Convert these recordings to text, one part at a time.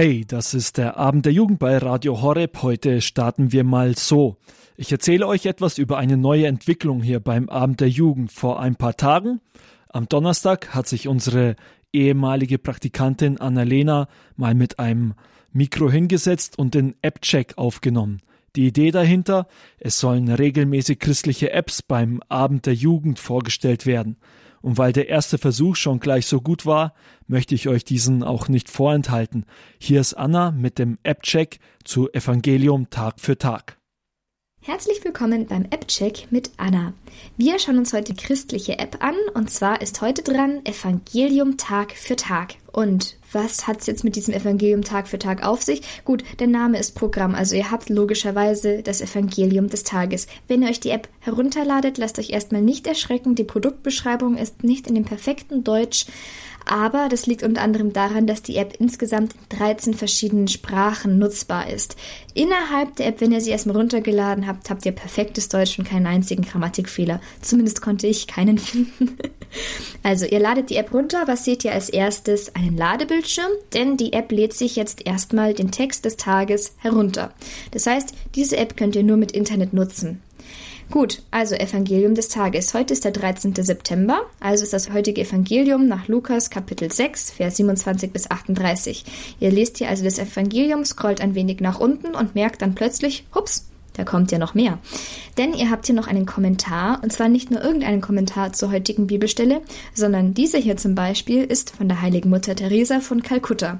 Hey, das ist der Abend der Jugend bei Radio Horeb. Heute starten wir mal so. Ich erzähle euch etwas über eine neue Entwicklung hier beim Abend der Jugend. Vor ein paar Tagen, am Donnerstag, hat sich unsere ehemalige Praktikantin Annalena mal mit einem Mikro hingesetzt und den App-Check aufgenommen. Die Idee dahinter, es sollen regelmäßig christliche Apps beim Abend der Jugend vorgestellt werden. Und weil der erste Versuch schon gleich so gut war, möchte ich euch diesen auch nicht vorenthalten. Hier ist Anna mit dem App-Check zu Evangelium Tag für Tag. Herzlich willkommen beim App-Check mit Anna. Wir schauen uns heute die christliche App an und zwar ist heute dran Evangelium Tag für Tag. Und was hat es jetzt mit diesem Evangelium Tag für Tag auf sich? Gut, der Name ist Programm, also ihr habt logischerweise das Evangelium des Tages. Wenn ihr euch die App herunterladet, lasst euch erstmal nicht erschrecken. Die Produktbeschreibung ist nicht in dem perfekten Deutsch, aber das liegt unter anderem daran, dass die App insgesamt in 13 verschiedenen Sprachen nutzbar ist. Innerhalb der App, wenn ihr sie erstmal runtergeladen habt, habt ihr perfektes Deutsch und keinen einzigen Grammatikfehler. Zumindest konnte ich keinen finden. also, ihr ladet die App runter. Was seht ihr als erstes? Einen Ladebildschirm, denn die App lädt sich jetzt erstmal den Text des Tages herunter. Das heißt, diese App könnt ihr nur mit Internet nutzen. Gut, also Evangelium des Tages. Heute ist der 13. September, also ist das heutige Evangelium nach Lukas Kapitel 6, Vers 27 bis 38. Ihr lest hier also das Evangelium, scrollt ein wenig nach unten und merkt dann plötzlich, hups, da kommt ja noch mehr. Denn ihr habt hier noch einen Kommentar, und zwar nicht nur irgendeinen Kommentar zur heutigen Bibelstelle, sondern dieser hier zum Beispiel ist von der heiligen Mutter Teresa von Kalkutta.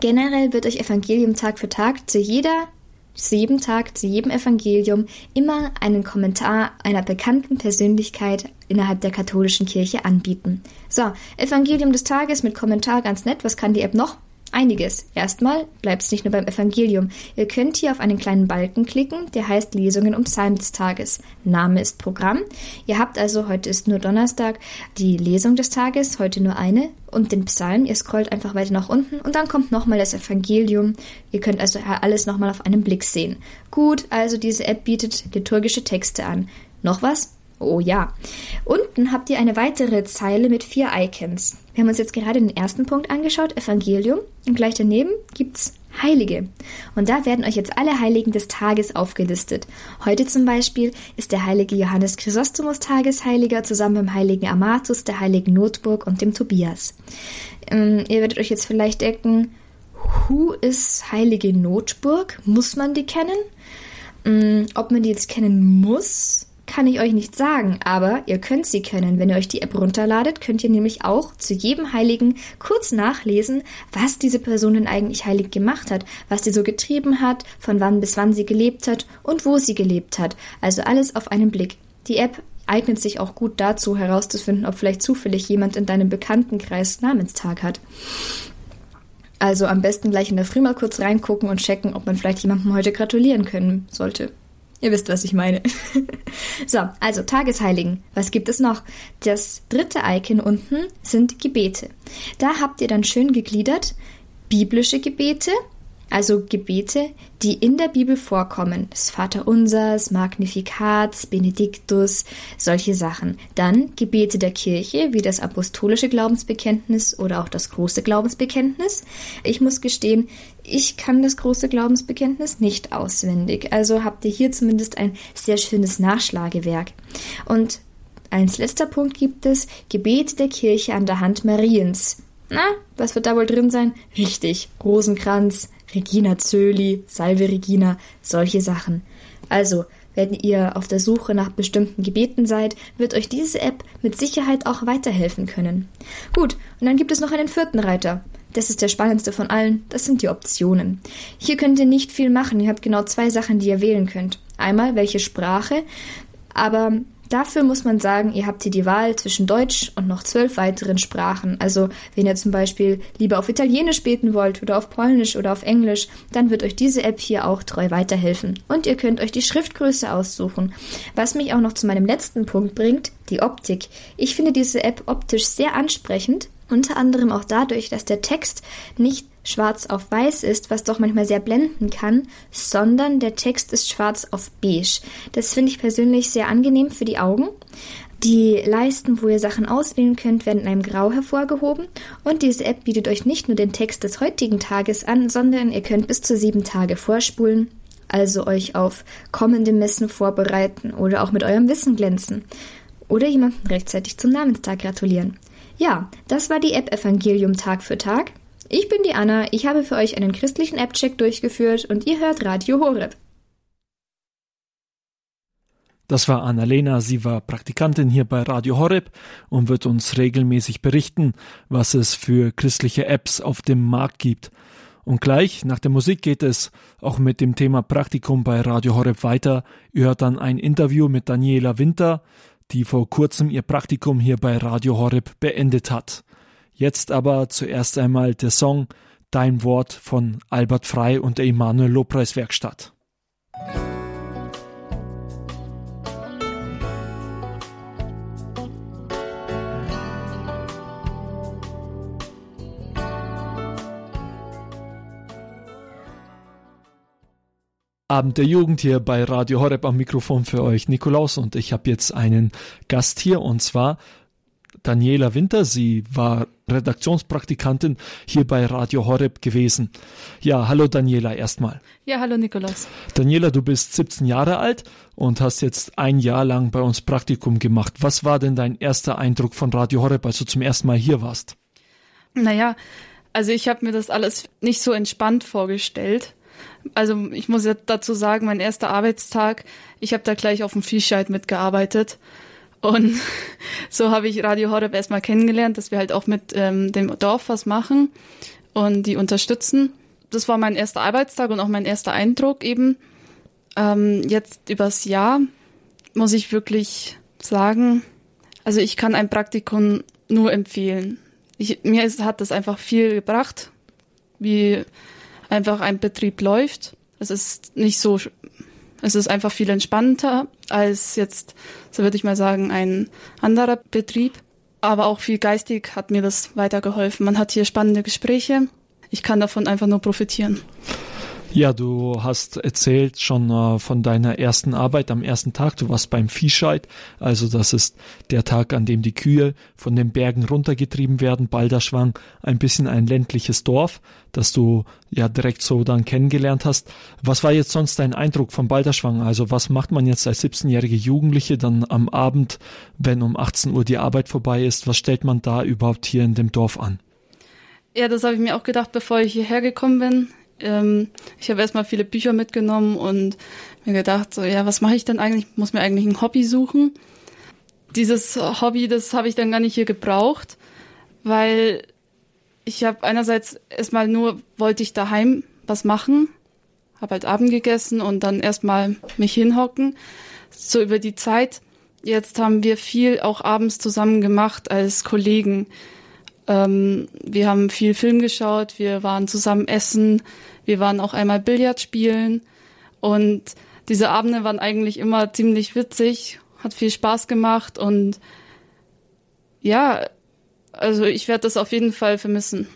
Generell wird euch Evangelium Tag für Tag zu jeder zu jedem Tag, zu jedem Evangelium immer einen Kommentar einer bekannten Persönlichkeit innerhalb der katholischen Kirche anbieten. So, Evangelium des Tages mit Kommentar ganz nett. Was kann die App noch? Einiges. Erstmal bleibt es nicht nur beim Evangelium. Ihr könnt hier auf einen kleinen Balken klicken, der heißt Lesungen um Psalm des Tages. Name ist Programm. Ihr habt also, heute ist nur Donnerstag, die Lesung des Tages, heute nur eine und den Psalm. Ihr scrollt einfach weiter nach unten und dann kommt nochmal das Evangelium. Ihr könnt also alles nochmal auf einen Blick sehen. Gut, also diese App bietet liturgische Texte an. Noch was? Oh ja. Unten habt ihr eine weitere Zeile mit vier Icons. Wir haben uns jetzt gerade den ersten Punkt angeschaut, Evangelium, und gleich daneben gibt's Heilige. Und da werden euch jetzt alle Heiligen des Tages aufgelistet. Heute zum Beispiel ist der heilige Johannes Chrysostomus Tagesheiliger zusammen mit dem heiligen Amatus, der heiligen Notburg und dem Tobias. Ähm, ihr werdet euch jetzt vielleicht denken, who ist heilige Notburg? Muss man die kennen? Ähm, ob man die jetzt kennen muss, kann ich euch nicht sagen, aber ihr könnt sie kennen. Wenn ihr euch die App runterladet, könnt ihr nämlich auch zu jedem Heiligen kurz nachlesen, was diese Person denn eigentlich heilig gemacht hat, was sie so getrieben hat, von wann bis wann sie gelebt hat und wo sie gelebt hat. Also alles auf einen Blick. Die App eignet sich auch gut dazu, herauszufinden, ob vielleicht zufällig jemand in deinem Bekanntenkreis Namenstag hat. Also am besten gleich in der Früh mal kurz reingucken und checken, ob man vielleicht jemandem heute gratulieren können sollte. Ihr wisst, was ich meine. so, also Tagesheiligen. Was gibt es noch? Das dritte Icon unten sind Gebete. Da habt ihr dann schön gegliedert biblische Gebete, also Gebete, die in der Bibel vorkommen. Das Vaterunsers, Magnificat, Benediktus, solche Sachen. Dann Gebete der Kirche, wie das apostolische Glaubensbekenntnis oder auch das große Glaubensbekenntnis. Ich muss gestehen, ich kann das große Glaubensbekenntnis nicht auswendig. Also habt ihr hier zumindest ein sehr schönes Nachschlagewerk. Und als letzter Punkt gibt es Gebete der Kirche an der Hand Mariens. Na, was wird da wohl drin sein? Richtig, Rosenkranz, Regina Zöli, Salve Regina, solche Sachen. Also, wenn ihr auf der Suche nach bestimmten Gebeten seid, wird euch diese App mit Sicherheit auch weiterhelfen können. Gut, und dann gibt es noch einen vierten Reiter. Das ist der spannendste von allen, das sind die Optionen. Hier könnt ihr nicht viel machen, ihr habt genau zwei Sachen, die ihr wählen könnt. Einmal welche Sprache, aber Dafür muss man sagen, ihr habt hier die Wahl zwischen Deutsch und noch zwölf weiteren Sprachen. Also wenn ihr zum Beispiel lieber auf Italienisch beten wollt oder auf Polnisch oder auf Englisch, dann wird euch diese App hier auch treu weiterhelfen. Und ihr könnt euch die Schriftgröße aussuchen. Was mich auch noch zu meinem letzten Punkt bringt, die Optik. Ich finde diese App optisch sehr ansprechend. Unter anderem auch dadurch, dass der Text nicht schwarz auf weiß ist, was doch manchmal sehr blenden kann, sondern der Text ist schwarz auf beige. Das finde ich persönlich sehr angenehm für die Augen. Die Leisten, wo ihr Sachen auswählen könnt, werden in einem Grau hervorgehoben und diese App bietet euch nicht nur den Text des heutigen Tages an, sondern ihr könnt bis zu sieben Tage vorspulen, also euch auf kommende Messen vorbereiten oder auch mit eurem Wissen glänzen oder jemandem rechtzeitig zum Namenstag gratulieren. Ja, das war die App Evangelium Tag für Tag. Ich bin die Anna, ich habe für euch einen christlichen App-Check durchgeführt und ihr hört Radio Horeb. Das war Annalena, sie war Praktikantin hier bei Radio Horeb und wird uns regelmäßig berichten, was es für christliche Apps auf dem Markt gibt. Und gleich nach der Musik geht es auch mit dem Thema Praktikum bei Radio Horeb weiter. Ihr hört dann ein Interview mit Daniela Winter, die vor kurzem ihr Praktikum hier bei Radio Horeb beendet hat. Jetzt aber zuerst einmal der Song Dein Wort von Albert Frei und der Emanuel Lobpreis Werkstatt. Abend der Jugend hier bei Radio Horeb am Mikrofon für euch Nikolaus und ich habe jetzt einen Gast hier und zwar Daniela Winter. Sie war Redaktionspraktikantin hier bei Radio Horeb gewesen. Ja, hallo Daniela erstmal. Ja, hallo Nikolaus. Daniela, du bist 17 Jahre alt und hast jetzt ein Jahr lang bei uns Praktikum gemacht. Was war denn dein erster Eindruck von Radio Horeb, als du zum ersten Mal hier warst? Naja, also ich habe mir das alles nicht so entspannt vorgestellt. Also ich muss dazu sagen, mein erster Arbeitstag, ich habe da gleich auf dem Viehscheid mitgearbeitet. Und so habe ich Radio Horeb erstmal kennengelernt, dass wir halt auch mit ähm, dem Dorf was machen und die unterstützen. Das war mein erster Arbeitstag und auch mein erster Eindruck eben. Ähm, jetzt übers Jahr muss ich wirklich sagen, also ich kann ein Praktikum nur empfehlen. Ich, mir ist, hat das einfach viel gebracht, wie einfach ein Betrieb läuft. Es ist nicht so, es ist einfach viel entspannter als jetzt, so würde ich mal sagen, ein anderer Betrieb. Aber auch viel geistig hat mir das weitergeholfen. Man hat hier spannende Gespräche. Ich kann davon einfach nur profitieren. Ja, du hast erzählt schon äh, von deiner ersten Arbeit am ersten Tag. Du warst beim Viehscheid. Also das ist der Tag, an dem die Kühe von den Bergen runtergetrieben werden. Balderschwang, ein bisschen ein ländliches Dorf, das du ja direkt so dann kennengelernt hast. Was war jetzt sonst dein Eindruck von Balderschwang? Also was macht man jetzt als 17-jährige Jugendliche dann am Abend, wenn um 18 Uhr die Arbeit vorbei ist? Was stellt man da überhaupt hier in dem Dorf an? Ja, das habe ich mir auch gedacht, bevor ich hierher gekommen bin ähm, ich habe erstmal viele Bücher mitgenommen und mir gedacht, so, ja, was mache ich denn eigentlich? Ich muss mir eigentlich ein Hobby suchen. Dieses Hobby, das habe ich dann gar nicht hier gebraucht, weil ich habe einerseits erstmal nur, wollte ich daheim was machen, habe halt Abend gegessen und dann erstmal mich hinhocken. So über die Zeit, jetzt haben wir viel auch abends zusammen gemacht als Kollegen. Ähm, wir haben viel Film geschaut, wir waren zusammen essen, wir waren auch einmal Billard spielen und diese Abende waren eigentlich immer ziemlich witzig, hat viel Spaß gemacht und ja, also ich werde das auf jeden Fall vermissen.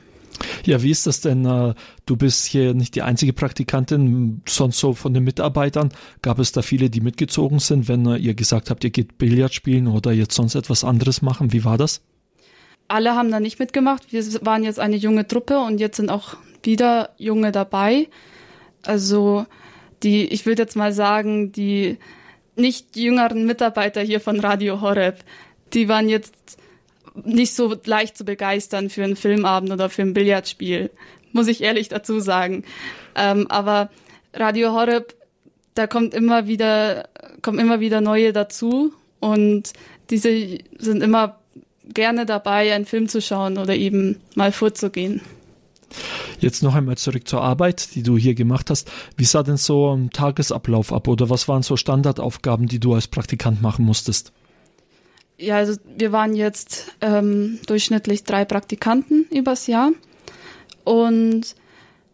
Ja, wie ist das denn? Äh, du bist hier nicht die einzige Praktikantin, sonst so von den Mitarbeitern. Gab es da viele, die mitgezogen sind, wenn äh, ihr gesagt habt, ihr geht Billard spielen oder jetzt sonst etwas anderes machen? Wie war das? Alle haben da nicht mitgemacht. Wir waren jetzt eine junge Truppe und jetzt sind auch wieder Junge dabei. Also die, ich würde jetzt mal sagen, die nicht jüngeren Mitarbeiter hier von Radio Horeb, die waren jetzt nicht so leicht zu begeistern für einen Filmabend oder für ein Billardspiel, muss ich ehrlich dazu sagen. Ähm, aber Radio Horeb, da kommt immer wieder, kommen immer wieder neue dazu und diese sind immer gerne dabei, einen Film zu schauen oder eben mal vorzugehen. Jetzt noch einmal zurück zur Arbeit, die du hier gemacht hast. Wie sah denn so ein Tagesablauf ab oder was waren so Standardaufgaben, die du als Praktikant machen musstest? Ja, also wir waren jetzt ähm, durchschnittlich drei Praktikanten übers Jahr und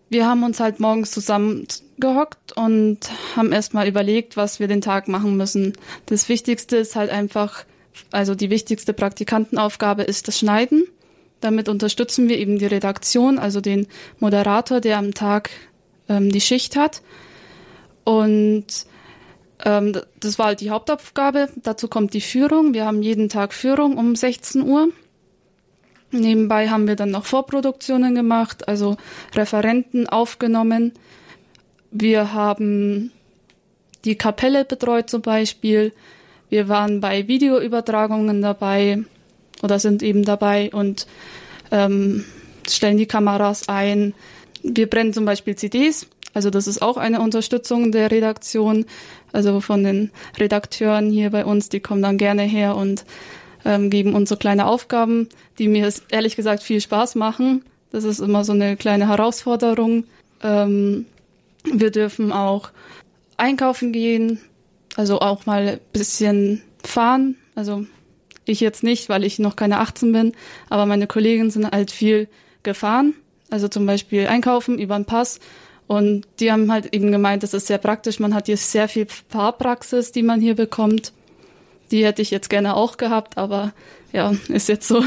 wir haben uns halt morgens zusammengehockt und haben erstmal überlegt, was wir den Tag machen müssen. Das Wichtigste ist halt einfach, also die wichtigste Praktikantenaufgabe ist das Schneiden. Damit unterstützen wir eben die Redaktion, also den Moderator, der am Tag ähm, die Schicht hat. Und Ähm, das war halt die Hauptaufgabe. Dazu kommt die Führung. Wir haben jeden Tag Führung um 16 Uhr. Nebenbei haben wir dann noch Vorproduktionen gemacht, also Referenten aufgenommen. Wir haben die Kapelle betreut zum Beispiel. Wir waren bei Videoübertragungen dabei oder sind eben dabei und ähm, stellen die Kameras ein. Wir brennen zum Beispiel CDs. Also das ist auch eine Unterstützung der Redaktion, also von den Redakteuren hier bei uns, die kommen dann gerne her und ähm, geben uns so kleine Aufgaben, die mir ehrlich gesagt viel Spaß machen. Das ist immer so eine kleine Herausforderung. Ähm, wir dürfen auch einkaufen gehen, also auch mal ein bisschen fahren. Also ich jetzt nicht, weil ich noch keine 18 bin, aber meine Kollegen sind halt viel gefahren. Also zum Beispiel einkaufen über den Pass. Und die haben halt eben gemeint, das ist sehr praktisch. Man hat hier sehr viel Fahrpraxis, die man hier bekommt. Die hätte ich jetzt gerne auch gehabt, aber ja, ist jetzt so.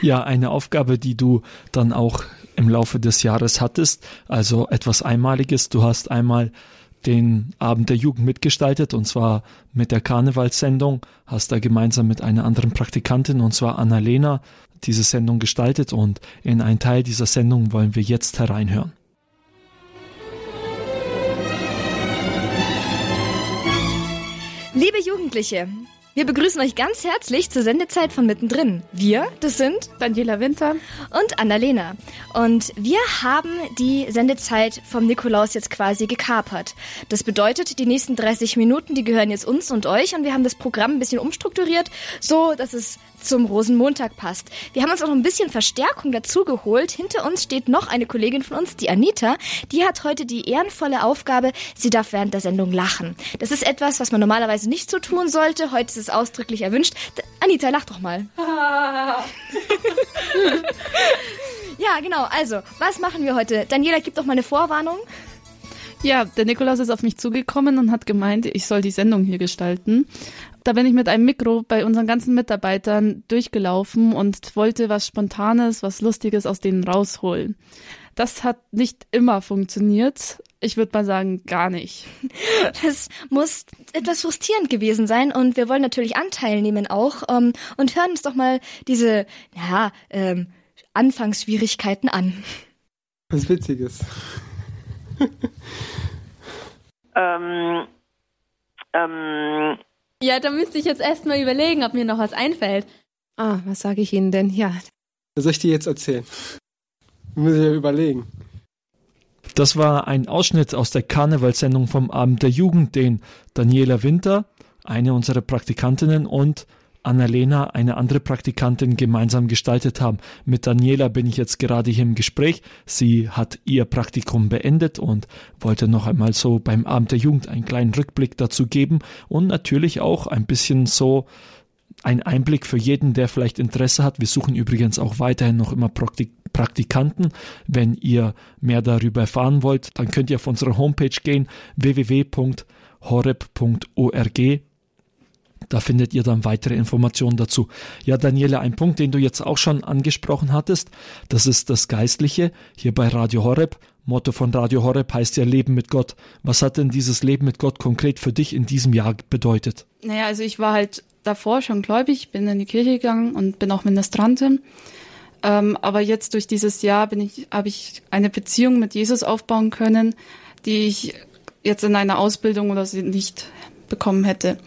Ja, eine Aufgabe, die du dann auch im Laufe des Jahres hattest, also etwas Einmaliges. Du hast einmal den Abend der Jugend mitgestaltet und zwar mit der Karnevalssendung, hast da gemeinsam mit einer anderen Praktikantin und zwar Annalena diese Sendung gestaltet und in einen Teil dieser Sendung wollen wir jetzt hereinhören. Liebe Jugendliche, wir begrüßen euch ganz herzlich zur Sendezeit von Mittendrin. Wir, das sind Daniela Winter und Annalena. Und wir haben die Sendezeit vom Nikolaus jetzt quasi gekapert. Das bedeutet, die nächsten 30 Minuten, die gehören jetzt uns und euch und wir haben das Programm ein bisschen umstrukturiert, so dass es zum Rosenmontag passt. Wir haben uns auch noch ein bisschen Verstärkung dazu geholt. Hinter uns steht noch eine Kollegin von uns, die Anita. Die hat heute die ehrenvolle Aufgabe, sie darf während der Sendung lachen. Das ist etwas, was man normalerweise nicht so tun sollte. Heute ist es ausdrücklich erwünscht. Anita, lach doch mal. ja, genau. Also, was machen wir heute? Daniela, gib doch mal eine Vorwarnung. Ja, der Nikolaus ist auf mich zugekommen und hat gemeint, ich soll die Sendung hier gestalten. Da bin ich mit einem Mikro bei unseren ganzen Mitarbeitern durchgelaufen und wollte was Spontanes, was Lustiges aus denen rausholen. Das hat nicht immer funktioniert. Ich würde mal sagen, gar nicht. Das muss etwas frustrierend gewesen sein und wir wollen natürlich Anteil nehmen auch ähm, und hören uns doch mal diese, ja, ähm, Anfangsschwierigkeiten an. Was Witziges. ähm, ähm, ja, da müsste ich jetzt erstmal überlegen, ob mir noch was einfällt. Ah, was sage ich Ihnen denn? Ja. Was soll ich dir jetzt erzählen? Muss ich ja überlegen. Das war ein Ausschnitt aus der Karnevalssendung vom Abend der Jugend, den Daniela Winter, eine unserer Praktikantinnen, und Annalena, eine andere Praktikantin, gemeinsam gestaltet haben. Mit Daniela bin ich jetzt gerade hier im Gespräch. Sie hat ihr Praktikum beendet und wollte noch einmal so beim Abend der Jugend einen kleinen Rückblick dazu geben und natürlich auch ein bisschen so ein Einblick für jeden, der vielleicht Interesse hat. Wir suchen übrigens auch weiterhin noch immer Praktik Praktikanten. Wenn ihr mehr darüber erfahren wollt, dann könnt ihr auf unsere Homepage gehen www.horeb.org da findet ihr dann weitere Informationen dazu. Ja, Daniela, ein Punkt, den du jetzt auch schon angesprochen hattest, das ist das Geistliche hier bei Radio Horeb. Motto von Radio Horeb heißt ja Leben mit Gott. Was hat denn dieses Leben mit Gott konkret für dich in diesem Jahr bedeutet? Naja, also ich war halt davor schon gläubig, bin in die Kirche gegangen und bin auch Ministrantin. Ähm, aber jetzt durch dieses Jahr bin ich, habe ich eine Beziehung mit Jesus aufbauen können, die ich jetzt in einer Ausbildung oder sie nicht bekommen hätte.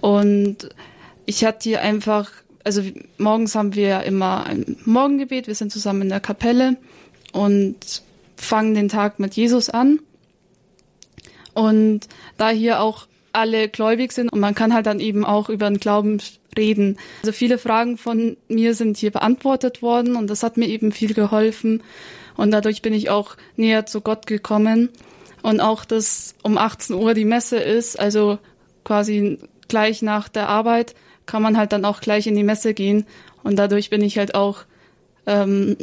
Und ich hatte hier einfach, also morgens haben wir immer ein Morgengebet, wir sind zusammen in der Kapelle und fangen den Tag mit Jesus an. Und da hier auch alle gläubig sind und man kann halt dann eben auch über den Glauben reden. Also viele Fragen von mir sind hier beantwortet worden und das hat mir eben viel geholfen und dadurch bin ich auch näher zu Gott gekommen und auch, dass um 18 Uhr die Messe ist, also quasi gleich nach der Arbeit kann man halt dann auch gleich in die Messe gehen und dadurch bin ich halt auch ähm,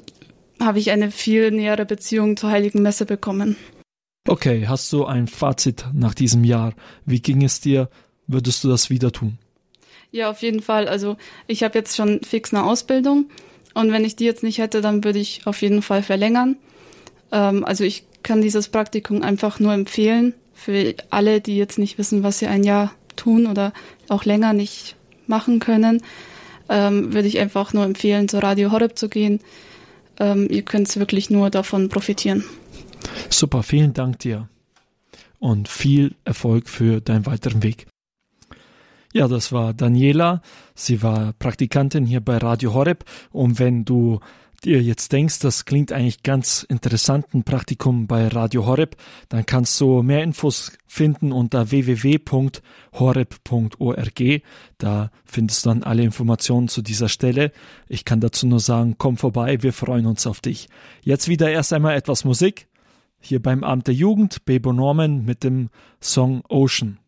habe ich eine viel nähere Beziehung zur Heiligen Messe bekommen. Okay, hast du ein Fazit nach diesem Jahr? Wie ging es dir? Würdest du das wieder tun? Ja, auf jeden Fall. Also ich habe jetzt schon fix eine Ausbildung und wenn ich die jetzt nicht hätte, dann würde ich auf jeden Fall verlängern. Ähm, also ich kann dieses Praktikum einfach nur empfehlen. für alle, die jetzt nicht wissen, was sie ein Jahr tun oder auch länger nicht machen können, ähm, würde ich einfach nur empfehlen, zu Radio Horeb zu gehen. Ähm, ihr könnt wirklich nur davon profitieren. Super, vielen Dank dir und viel Erfolg für deinen weiteren Weg. Ja, das war Daniela. Sie war Praktikantin hier bei Radio Horeb. Und wenn du dir jetzt denkst, das klingt eigentlich ganz interessant, ein Praktikum bei Radio Horeb, dann kannst du mehr Infos finden unter www.horeb.org. Da findest du dann alle Informationen zu dieser Stelle. Ich kann dazu nur sagen, komm vorbei, wir freuen uns auf dich. Jetzt wieder erst einmal etwas Musik. Hier beim Amt der Jugend, Bebo Norman mit dem Song Ocean.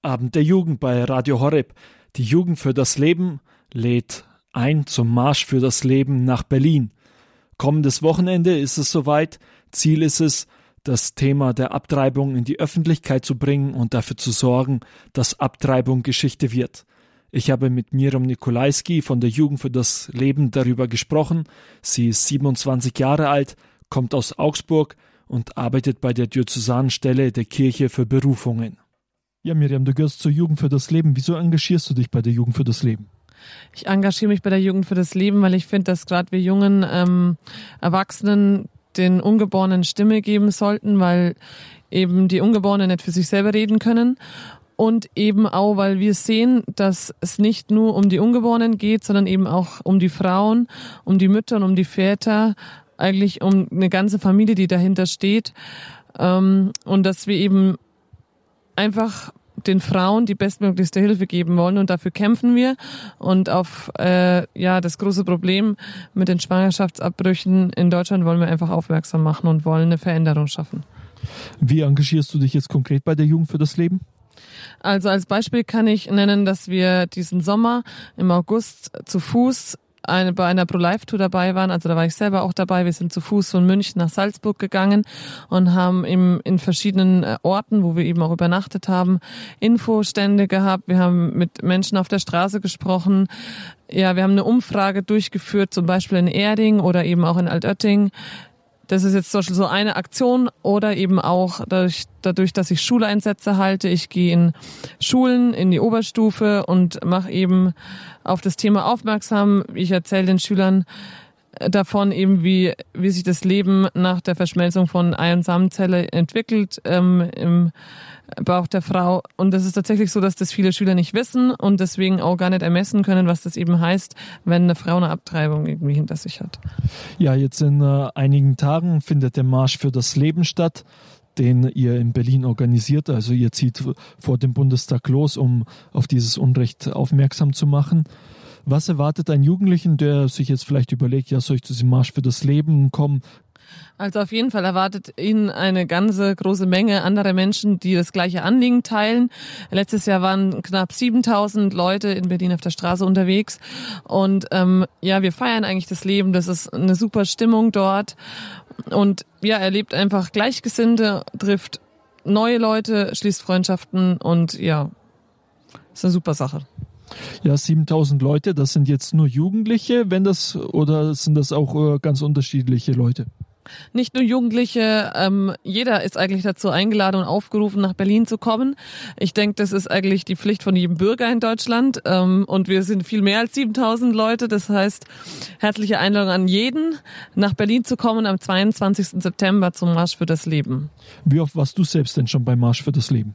Abend der Jugend bei Radio Horeb. Die Jugend für das Leben lädt ein zum Marsch für das Leben nach Berlin. Kommendes Wochenende ist es soweit. Ziel ist es, das Thema der Abtreibung in die Öffentlichkeit zu bringen und dafür zu sorgen, dass Abtreibung Geschichte wird. Ich habe mit Miram Nikolaiski von der Jugend für das Leben darüber gesprochen. Sie ist 27 Jahre alt, kommt aus Augsburg und arbeitet bei der Diözesanstelle der Kirche für Berufungen. Ja, Miriam, du gehörst zur Jugend für das Leben. Wieso engagierst du dich bei der Jugend für das Leben? Ich engagiere mich bei der Jugend für das Leben, weil ich finde, dass gerade wir jungen ähm, Erwachsenen den Ungeborenen Stimme geben sollten, weil eben die Ungeborenen nicht für sich selber reden können. Und eben auch, weil wir sehen, dass es nicht nur um die Ungeborenen geht, sondern eben auch um die Frauen, um die Mütter und um die Väter, eigentlich um eine ganze Familie, die dahinter steht. Ähm, und dass wir eben einfach den Frauen die bestmöglichste Hilfe geben wollen und dafür kämpfen wir und auf äh, ja das große Problem mit den Schwangerschaftsabbrüchen in Deutschland wollen wir einfach aufmerksam machen und wollen eine Veränderung schaffen. Wie engagierst du dich jetzt konkret bei der Jugend für das Leben? Also als Beispiel kann ich nennen, dass wir diesen Sommer im August zu Fuß eine, bei einer Pro-Life-Tour dabei waren. Also da war ich selber auch dabei. Wir sind zu Fuß von München nach Salzburg gegangen und haben im, in verschiedenen äh, Orten, wo wir eben auch übernachtet haben, Infostände gehabt. Wir haben mit Menschen auf der Straße gesprochen. Ja, wir haben eine Umfrage durchgeführt, zum Beispiel in Erding oder eben auch in Altötting das ist jetzt zum Beispiel so eine Aktion oder eben auch dadurch, dadurch, dass ich Schuleinsätze halte. Ich gehe in Schulen, in die Oberstufe und mache eben auf das Thema aufmerksam. Ich erzähle den Schülern davon eben, wie, wie sich das Leben nach der Verschmelzung von Ei- und Samenzelle entwickelt ähm, im Bauch der Frau. Und das ist tatsächlich so, dass das viele Schüler nicht wissen und deswegen auch gar nicht ermessen können, was das eben heißt, wenn eine Frau eine Abtreibung irgendwie hinter sich hat. Ja, jetzt in äh, einigen Tagen findet der Marsch für das Leben statt den ihr in Berlin organisiert. Also ihr zieht vor dem Bundestag los, um auf dieses Unrecht aufmerksam zu machen. Was erwartet ein Jugendlichen, der sich jetzt vielleicht überlegt, ja, soll ich zu diesem Marsch für das Leben kommen? Also auf jeden Fall erwartet ihn eine ganze große Menge anderer Menschen, die das gleiche Anliegen teilen. Letztes Jahr waren knapp 7000 Leute in Berlin auf der Straße unterwegs. Und ähm, ja, wir feiern eigentlich das Leben. Das ist eine super Stimmung dort. Und ja, er lebt einfach Gleichgesinnte, trifft neue Leute, schließt Freundschaften und ja, ist eine super Sache. Ja, 7000 Leute, das sind jetzt nur Jugendliche, wenn das, oder sind das auch äh, ganz unterschiedliche Leute? Nicht nur Jugendliche, ähm, jeder ist eigentlich dazu eingeladen und aufgerufen, nach Berlin zu kommen. Ich denke, das ist eigentlich die Pflicht von jedem Bürger in Deutschland. Ähm, und wir sind viel mehr als 7000 Leute. Das heißt, herzliche Einladung an jeden, nach Berlin zu kommen am 22. September zum Marsch für das Leben. Wie oft warst du selbst denn schon beim Marsch für das Leben?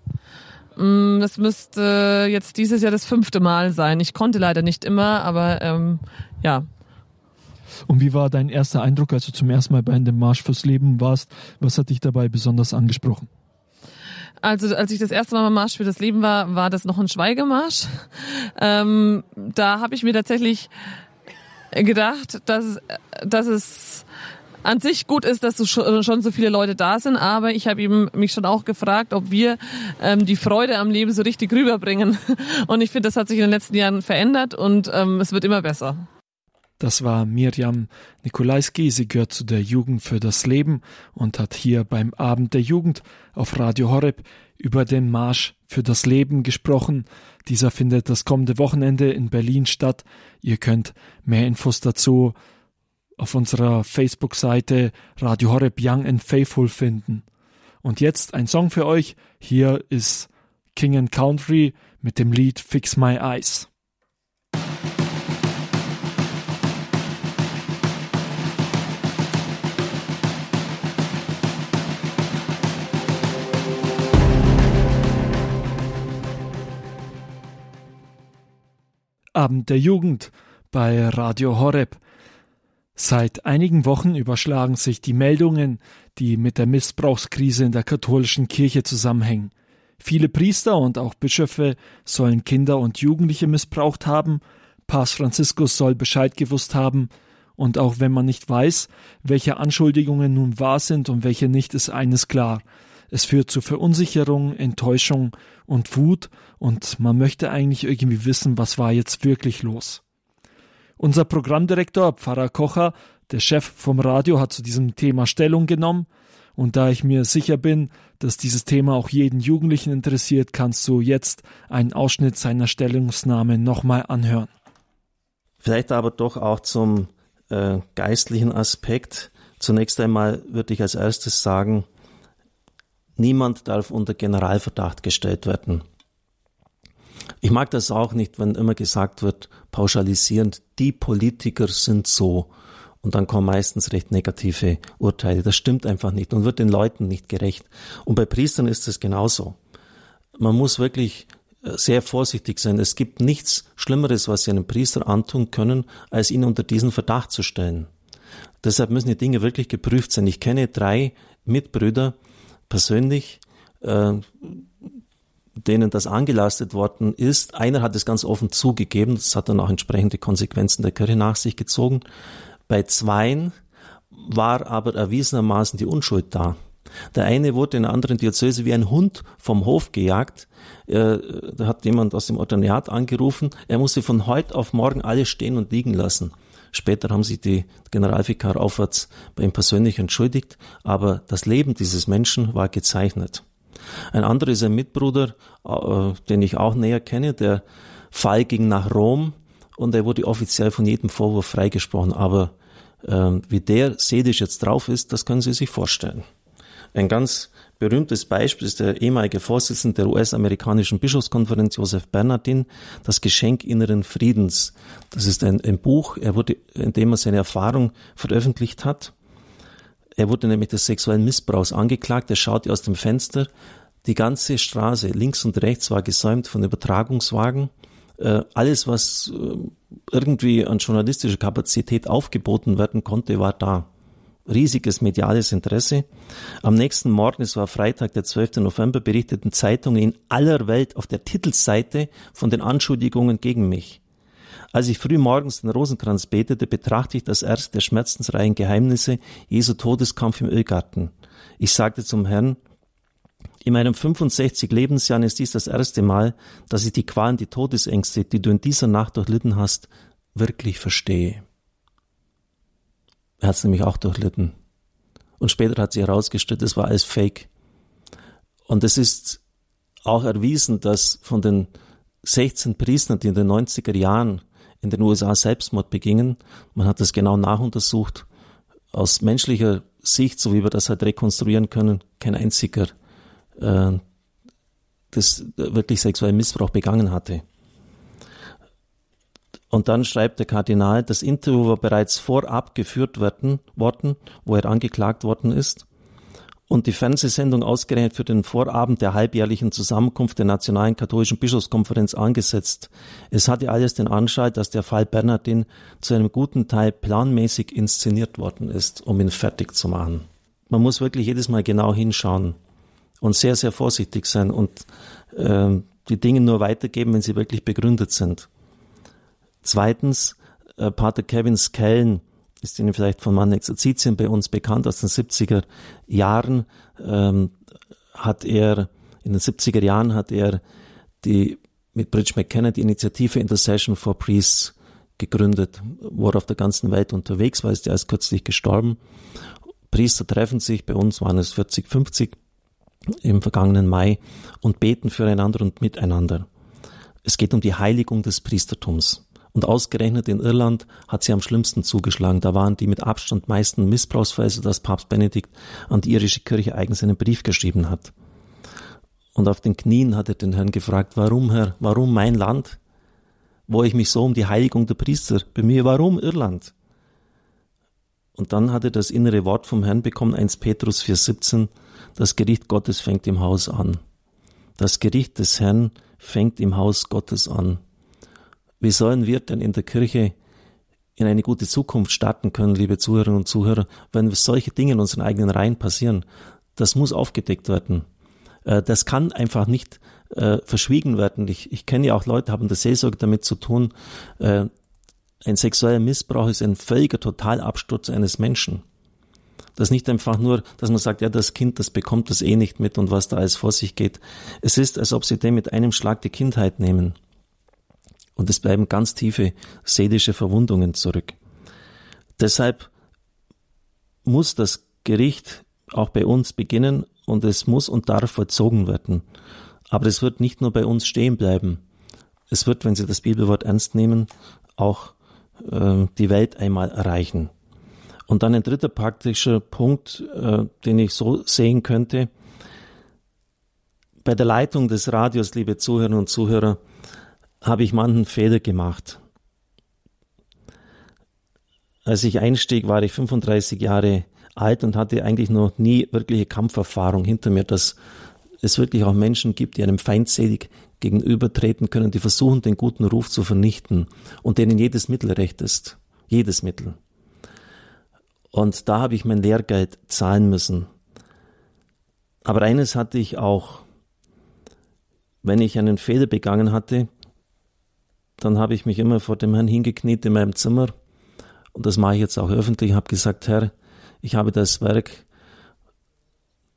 Mm, das müsste jetzt dieses Jahr das fünfte Mal sein. Ich konnte leider nicht immer, aber ähm, ja, und wie war dein erster Eindruck, als du zum ersten Mal bei dem Marsch fürs Leben warst? Was hat dich dabei besonders angesprochen? Also als ich das erste Mal beim Marsch für das Leben war, war das noch ein Schweigemarsch. Ähm, da habe ich mir tatsächlich gedacht, dass, dass es an sich gut ist, dass schon so viele Leute da sind, aber ich habe eben mich schon auch gefragt, ob wir ähm, die Freude am Leben so richtig rüberbringen. Und ich finde, das hat sich in den letzten Jahren verändert und ähm, es wird immer besser. Das war Mirjam Nikolaiski. Sie gehört zu der Jugend für das Leben und hat hier beim Abend der Jugend auf Radio Horeb über den Marsch für das Leben gesprochen. Dieser findet das kommende Wochenende in Berlin statt. Ihr könnt mehr Infos dazu auf unserer Facebook-Seite Radio Horeb Young and Faithful finden. Und jetzt ein Song für euch. Hier ist King and Country mit dem Lied Fix My Eyes. Abend der Jugend bei Radio Horeb. Seit einigen Wochen überschlagen sich die Meldungen, die mit der Missbrauchskrise in der katholischen Kirche zusammenhängen. Viele Priester und auch Bischöfe sollen Kinder und Jugendliche missbraucht haben, Papst Franziskus soll Bescheid gewusst haben, und auch wenn man nicht weiß, welche Anschuldigungen nun wahr sind und welche nicht, ist eines klar. Es führt zu Verunsicherung, Enttäuschung und Wut, und man möchte eigentlich irgendwie wissen, was war jetzt wirklich los. Unser Programmdirektor Pfarrer Kocher, der Chef vom Radio, hat zu diesem Thema Stellung genommen. Und da ich mir sicher bin, dass dieses Thema auch jeden Jugendlichen interessiert, kannst du jetzt einen Ausschnitt seiner Stellungnahme nochmal anhören. Vielleicht aber doch auch zum äh, geistlichen Aspekt. Zunächst einmal würde ich als erstes sagen, niemand darf unter Generalverdacht gestellt werden. Ich mag das auch nicht, wenn immer gesagt wird, pauschalisierend, die Politiker sind so. Und dann kommen meistens recht negative Urteile. Das stimmt einfach nicht und wird den Leuten nicht gerecht. Und bei Priestern ist es genauso. Man muss wirklich äh, sehr vorsichtig sein. Es gibt nichts Schlimmeres, was sie einem Priester antun können, als ihn unter diesen Verdacht zu stellen. Deshalb müssen die Dinge wirklich geprüft sein. Ich kenne drei Mitbrüder persönlich, äh, denen das angelastet worden ist. Einer hat es ganz offen zugegeben, das hat dann auch entsprechende Konsequenzen der Kirche nach sich gezogen. Bei zweien war aber erwiesenermaßen die Unschuld da. Der eine wurde in einer anderen Diözese wie ein Hund vom Hof gejagt. da hat jemand aus dem Ordinat angerufen, er musste von heute auf morgen alles stehen und liegen lassen. Später haben sich die Generalvikar aufwärts bei ihm persönlich entschuldigt, aber das Leben dieses Menschen war gezeichnet. Ein anderer ist ein Mitbruder, äh, den ich auch näher kenne. Der Fall ging nach Rom und er wurde offiziell von jedem Vorwurf freigesprochen. Aber äh, wie der seelisch jetzt drauf ist, das können Sie sich vorstellen. Ein ganz berühmtes Beispiel ist der ehemalige Vorsitzende der US-amerikanischen Bischofskonferenz, Joseph Bernardin, das Geschenk inneren Friedens. Das ist ein, ein Buch, er wurde, in dem er seine Erfahrung veröffentlicht hat. Er wurde nämlich des sexuellen Missbrauchs angeklagt. Er schaute aus dem Fenster. Die ganze Straße links und rechts war gesäumt von Übertragungswagen. Äh, alles, was äh, irgendwie an journalistischer Kapazität aufgeboten werden konnte, war da. Riesiges mediales Interesse. Am nächsten Morgen, es war Freitag, der 12. November, berichteten Zeitungen in aller Welt auf der Titelseite von den Anschuldigungen gegen mich. Als ich früh morgens den Rosenkranz betete, betrachte ich das erste der schmerzensreichen Geheimnisse Jesu Todeskampf im Ölgarten. Ich sagte zum Herrn, in meinen 65 Lebensjahren ist dies das erste Mal, dass ich die Qualen, die Todesängste, die du in dieser Nacht durchlitten hast, wirklich verstehe. Er hat es nämlich auch durchlitten. Und später hat sich herausgestellt, es war alles Fake. Und es ist auch erwiesen, dass von den 16 Priestern, die in den 90er Jahren in den USA Selbstmord begingen. Man hat das genau nachuntersucht. Aus menschlicher Sicht, so wie wir das halt rekonstruieren können, kein einziger äh, das wirklich sexuellen Missbrauch begangen hatte. Und dann schreibt der Kardinal, das Interview war bereits vorab geführt worden, worden wo er angeklagt worden ist und die Fernsehsendung ausgerechnet für den Vorabend der halbjährlichen Zusammenkunft der Nationalen Katholischen Bischofskonferenz angesetzt. Es hatte alles den Anschein, dass der Fall Bernardin zu einem guten Teil planmäßig inszeniert worden ist, um ihn fertig zu machen. Man muss wirklich jedes Mal genau hinschauen und sehr, sehr vorsichtig sein und äh, die Dinge nur weitergeben, wenn sie wirklich begründet sind. Zweitens, äh, Pater Kevin Skellen ist Ihnen vielleicht von meinen Exerzitien bei uns bekannt, aus den 70er Jahren ähm, hat er, in den 70er Jahren hat er die mit Bridge McKenna die Initiative Intercession for Priests gegründet, wo er auf der ganzen Welt unterwegs war, ist er erst kürzlich gestorben. Priester treffen sich, bei uns waren es 40, 50 im vergangenen Mai und beten füreinander und miteinander. Es geht um die Heiligung des Priestertums. Und ausgerechnet in Irland hat sie am schlimmsten zugeschlagen. Da waren die mit Abstand meisten Missbrauchsfälle, dass Papst Benedikt an die irische Kirche eigens einen Brief geschrieben hat. Und auf den Knien hat er den Herrn gefragt, warum, Herr, warum mein Land, wo ich mich so um die Heiligung der Priester bemühe, warum Irland? Und dann hat er das innere Wort vom Herrn bekommen, 1 Petrus 4,17, das Gericht Gottes fängt im Haus an. Das Gericht des Herrn fängt im Haus Gottes an. Wie sollen wir denn in der Kirche in eine gute Zukunft starten können, liebe Zuhörerinnen und Zuhörer, wenn solche Dinge in unseren eigenen Reihen passieren? Das muss aufgedeckt werden. Äh, das kann einfach nicht äh, verschwiegen werden. Ich, ich kenne ja auch Leute, haben das Seelsorge damit zu tun. Äh, ein sexueller Missbrauch ist ein völliger Totalabsturz eines Menschen. Das ist nicht einfach nur, dass man sagt, ja, das Kind, das bekommt das eh nicht mit und was da alles vor sich geht. Es ist, als ob sie dem mit einem Schlag die Kindheit nehmen. Und es bleiben ganz tiefe seelische Verwundungen zurück. Deshalb muss das Gericht auch bei uns beginnen und es muss und darf vollzogen werden. Aber es wird nicht nur bei uns stehen bleiben. Es wird, wenn Sie das Bibelwort ernst nehmen, auch äh, die Welt einmal erreichen. Und dann ein dritter praktischer Punkt, äh, den ich so sehen könnte. Bei der Leitung des Radios, liebe Zuhörerinnen und Zuhörer, habe ich manchen Fehler gemacht. Als ich einstieg, war ich 35 Jahre alt und hatte eigentlich noch nie wirkliche Kampferfahrung hinter mir, dass es wirklich auch Menschen gibt, die einem feindselig gegenübertreten können, die versuchen, den guten Ruf zu vernichten und denen jedes Mittel recht ist. Jedes Mittel. Und da habe ich mein Lehrgeld zahlen müssen. Aber eines hatte ich auch. Wenn ich einen Fehler begangen hatte, dann habe ich mich immer vor dem Herrn hingekniet in meinem Zimmer und das mache ich jetzt auch öffentlich, habe gesagt, Herr, ich habe das Werk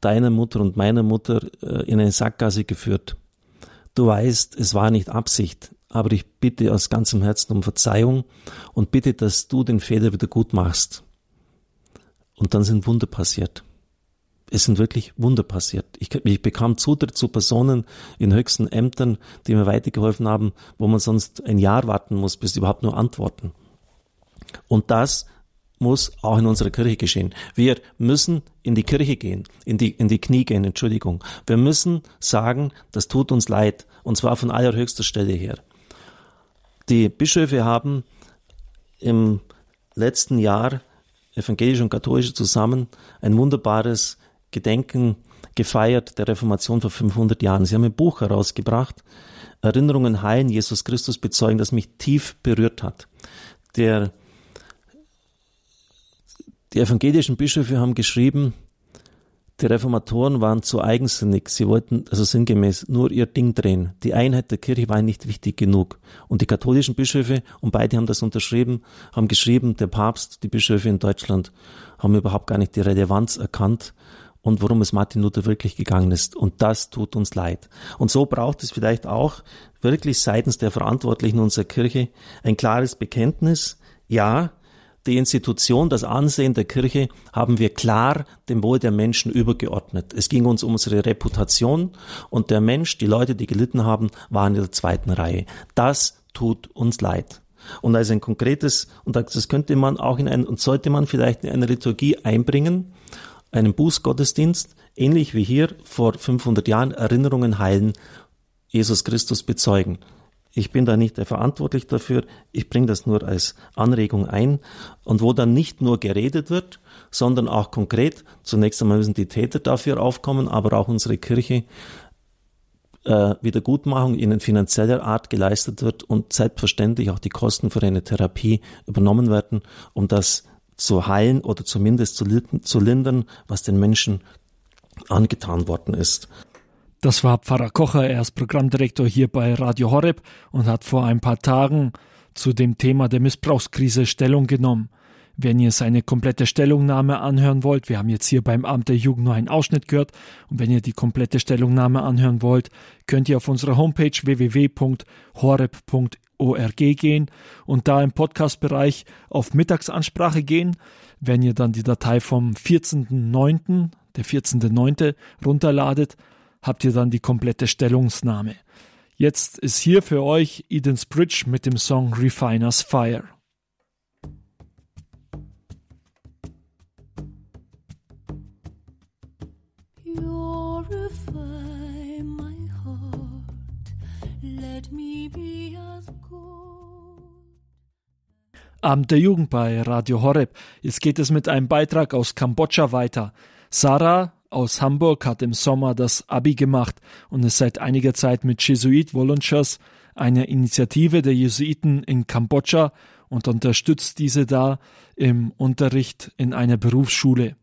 deiner Mutter und meiner Mutter äh, in eine Sackgasse geführt. Du weißt, es war nicht Absicht, aber ich bitte aus ganzem Herzen um Verzeihung und bitte, dass du den Fehler wieder gut machst. Und dann sind Wunder passiert. Es sind wirklich Wunder passiert. Ich, ich, bekam Zutritt zu Personen in höchsten Ämtern, die mir weitergeholfen haben, wo man sonst ein Jahr warten muss, bis sie überhaupt nur antworten. Und das muss auch in unserer Kirche geschehen. Wir müssen in die Kirche gehen, in die, in die Knie gehen, Entschuldigung. Wir müssen sagen, das tut uns leid, und zwar von allerhöchster Stelle her. Die Bischöfe haben im letzten Jahr, evangelisch und katholisch zusammen, ein wunderbares Gedenken gefeiert der Reformation vor 500 Jahren. Sie haben ein Buch herausgebracht, Erinnerungen heilen, Jesus Christus bezeugen, das mich tief berührt hat. Der, die evangelischen Bischöfe haben geschrieben, die Reformatoren waren zu eigensinnig. Sie wollten also sinngemäß nur ihr Ding drehen. Die Einheit der Kirche war nicht wichtig genug. Und die katholischen Bischöfe, und beide haben das unterschrieben, haben geschrieben, der Papst, die Bischöfe in Deutschland haben überhaupt gar nicht die Relevanz erkannt und worum es Martin Luther wirklich gegangen ist. Und das tut uns leid. Und so braucht es vielleicht auch wirklich seitens der Verantwortlichen unserer Kirche ein klares Bekenntnis. Ja, die Institution, das Ansehen der Kirche haben wir klar dem Wohl der Menschen übergeordnet. Es ging uns um unsere Reputation und der Mensch, die Leute, die gelitten haben, waren in der zweiten Reihe. Das tut uns leid. Und als ein konkretes, und das könnte man auch in ein, und sollte man vielleicht in eine Liturgie einbringen, einen Bußgottesdienst, ähnlich wie hier vor 500 Jahren Erinnerungen heilen, Jesus Christus bezeugen. Ich bin da nicht verantwortlich dafür, ich bringe das nur als Anregung ein und wo dann nicht nur geredet wird, sondern auch konkret, zunächst einmal müssen die Täter dafür aufkommen, aber auch unsere Kirche äh, Wiedergutmachung in finanzieller Art geleistet wird und selbstverständlich auch die Kosten für eine Therapie übernommen werden, um das zu heilen oder zumindest zu, lindern, was den Menschen angetan worden ist. Das war Pfarrer Kocher, er ist Programmdirektor hier bei Radio Horeb und hat vor ein paar Tagen zu dem Thema der Missbrauchskrise Stellung genommen. Wenn ihr seine komplette Stellungnahme anhören wollt, wir haben jetzt hier beim Amt der Jugend nur einen Ausschnitt gehört, und wenn ihr die komplette Stellungnahme anhören wollt, könnt ihr auf unserer Homepage www.horeb.org gehen und da im Podcast-Bereich auf Mittagsansprache gehen. Wenn ihr dann die Datei vom 14.09., der 14.09. runterladet, habt ihr dann die komplette Stellungsnahme. Jetzt ist hier für euch Eden's Bridge mit dem Song Refiner's Fire. Abend der Jugend bei Radio Horeb. Jetzt geht es mit einem Beitrag aus Kambodscha weiter. Sarah aus Hamburg hat im Sommer das Abi gemacht und ist seit einiger Zeit mit Jesuit Volunteers, einer Initiative der Jesuiten in Kambodscha und unterstützt diese da im Unterricht in einer Berufsschule.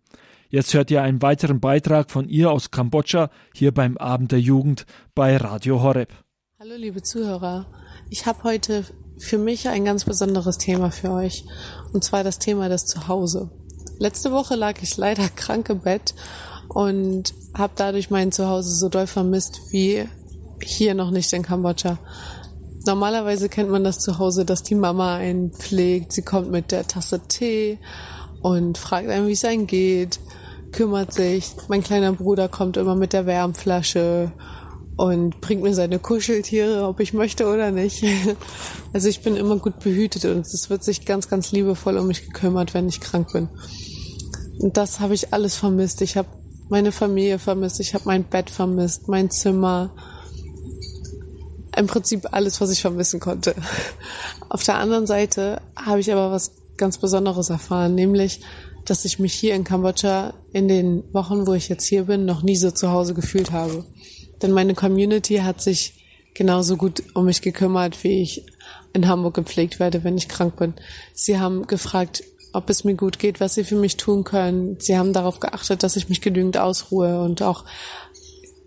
Jetzt hört ihr einen weiteren Beitrag von ihr aus Kambodscha hier beim Abend der Jugend bei Radio Horeb. Hallo liebe Zuhörer, ich habe heute für mich ein ganz besonderes Thema für euch und zwar das Thema des Zuhause. Letzte Woche lag ich leider krank im Bett und habe dadurch mein Zuhause so doll vermisst wie hier noch nicht in Kambodscha. Normalerweise kennt man das Zuhause, dass die Mama einen pflegt. Sie kommt mit der Tasse Tee und fragt einen, wie es einem geht, kümmert sich. Mein kleiner Bruder kommt immer mit der Wärmflasche und bringt mir seine Kuscheltiere, ob ich möchte oder nicht. Also ich bin immer gut behütet und es wird sich ganz, ganz liebevoll um mich gekümmert, wenn ich krank bin. Und das habe ich alles vermisst. Ich habe meine Familie vermisst, ich habe mein Bett vermisst, mein Zimmer. Im Prinzip alles, was ich vermissen konnte. Auf der anderen Seite habe ich aber was ganz Besonderes erfahren, nämlich, dass ich mich hier in Kambodscha in den Wochen, wo ich jetzt hier bin, noch nie so zu Hause gefühlt habe. Denn meine Community hat sich genauso gut um mich gekümmert, wie ich in Hamburg gepflegt werde, wenn ich krank bin. Sie haben gefragt, ob es mir gut geht, was sie für mich tun können. Sie haben darauf geachtet, dass ich mich genügend ausruhe und auch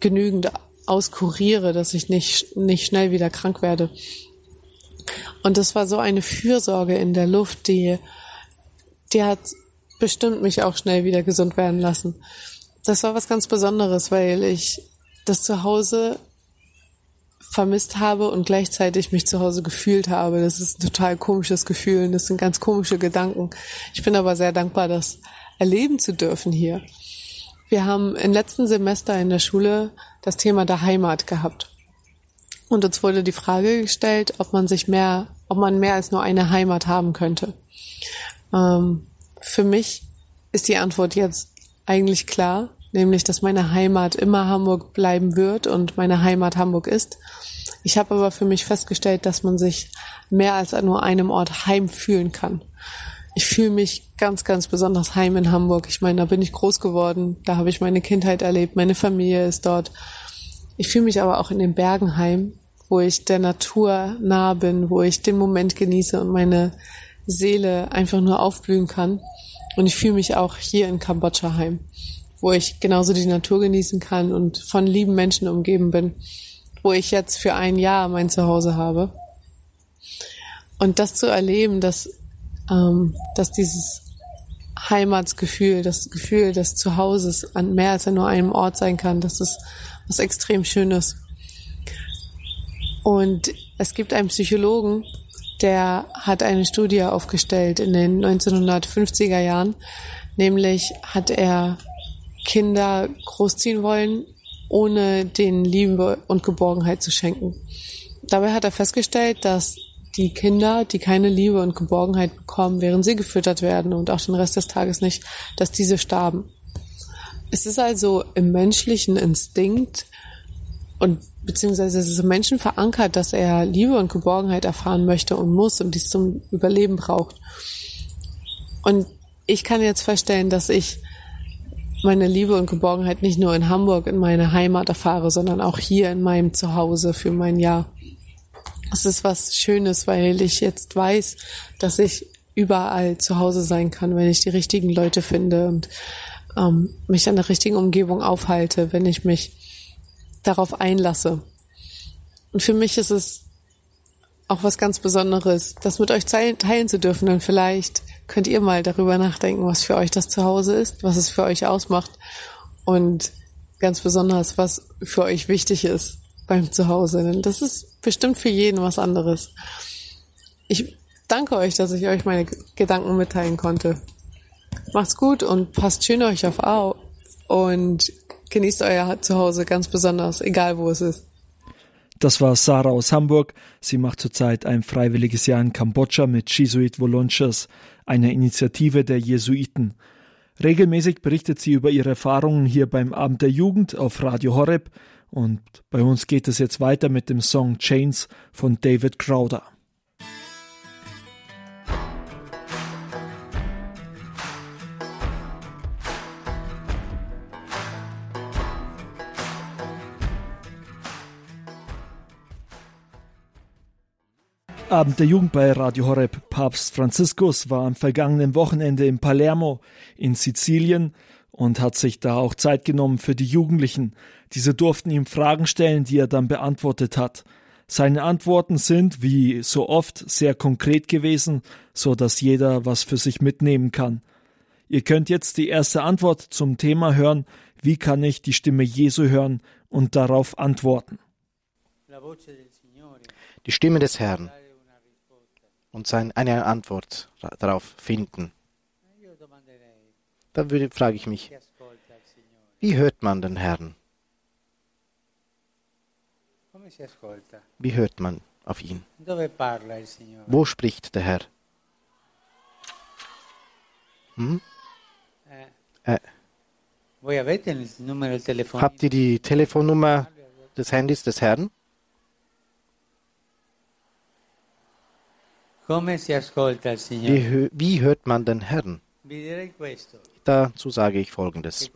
genügend auskuriere, dass ich nicht, nicht schnell wieder krank werde. Und das war so eine Fürsorge in der Luft, die, die hat bestimmt mich auch schnell wieder gesund werden lassen. Das war was ganz Besonderes, weil ich das Zuhause vermisst habe und gleichzeitig mich zu Hause gefühlt habe. Das ist ein total komisches Gefühl und das sind ganz komische Gedanken. Ich bin aber sehr dankbar, das erleben zu dürfen hier. Wir haben im letzten Semester in der Schule das Thema der Heimat gehabt. Und uns wurde die Frage gestellt, ob man sich mehr, ob man mehr als nur eine Heimat haben könnte. Ähm, für mich ist die Antwort jetzt eigentlich klar, nämlich dass meine Heimat immer Hamburg bleiben wird und meine Heimat Hamburg ist. Ich habe aber für mich festgestellt, dass man sich mehr als an nur einem Ort heim fühlen kann. Ich fühle mich ganz, ganz besonders heim in Hamburg. Ich meine, da bin ich groß geworden, da habe ich meine Kindheit erlebt, meine Familie ist dort. Ich fühle mich aber auch in den Bergen heim, wo ich der Natur nah bin, wo ich den Moment genieße und meine Seele einfach nur aufblühen kann. Und ich fühle mich auch hier in Kambodscha heim, wo ich genauso die Natur genießen kann und von lieben Menschen umgeben bin wo ich jetzt für ein Jahr mein Zuhause habe. Und das zu erleben, dass, ähm, dass dieses Heimatsgefühl, das Gefühl des Zuhauses an mehr als an nur einem Ort sein kann, das ist was extrem Schönes. Und es gibt einen Psychologen, der hat eine Studie aufgestellt in den 1950er Jahren. Nämlich hat er Kinder großziehen wollen ohne den Liebe und Geborgenheit zu schenken. Dabei hat er festgestellt, dass die Kinder, die keine Liebe und Geborgenheit bekommen, während sie gefüttert werden und auch den Rest des Tages nicht, dass diese starben. Es ist also im menschlichen Instinkt und beziehungsweise es ist im Menschen verankert, dass er Liebe und Geborgenheit erfahren möchte und muss und dies zum Überleben braucht. Und ich kann jetzt feststellen, dass ich meine Liebe und Geborgenheit nicht nur in Hamburg, in meiner Heimat erfahre, sondern auch hier in meinem Zuhause für mein Jahr. Es ist was Schönes, weil ich jetzt weiß, dass ich überall zu Hause sein kann, wenn ich die richtigen Leute finde und ähm, mich in der richtigen Umgebung aufhalte, wenn ich mich darauf einlasse. Und für mich ist es auch was ganz Besonderes, das mit euch teilen zu dürfen. Und vielleicht könnt ihr mal darüber nachdenken, was für euch das Zuhause ist, was es für euch ausmacht und ganz besonders, was für euch wichtig ist beim Zuhause. Denn das ist bestimmt für jeden was anderes. Ich danke euch, dass ich euch meine Gedanken mitteilen konnte. Macht's gut und passt schön euch auf auf und genießt euer Zuhause ganz besonders, egal wo es ist. Das war Sarah aus Hamburg. Sie macht zurzeit ein freiwilliges Jahr in Kambodscha mit Jesuit Volunteers, einer Initiative der Jesuiten. Regelmäßig berichtet sie über ihre Erfahrungen hier beim Abend der Jugend auf Radio Horeb und bei uns geht es jetzt weiter mit dem Song Chains von David Crowder. Abend der Jugend bei Radio Horeb. Papst Franziskus war am vergangenen Wochenende in Palermo in Sizilien und hat sich da auch Zeit genommen für die Jugendlichen. Diese durften ihm Fragen stellen, die er dann beantwortet hat. Seine Antworten sind, wie so oft, sehr konkret gewesen, so dass jeder was für sich mitnehmen kann. Ihr könnt jetzt die erste Antwort zum Thema hören, wie kann ich die Stimme Jesu hören und darauf antworten. Die Stimme des Herrn und sein, eine Antwort darauf finden. Da würde, frage ich mich, wie hört man den Herrn? Wie hört man auf ihn? Wo spricht der Herr? Hm? Äh, habt ihr die Telefonnummer des Handys des Herrn? Wie, wie hört man den Herrn? Dazu sage ich Folgendes.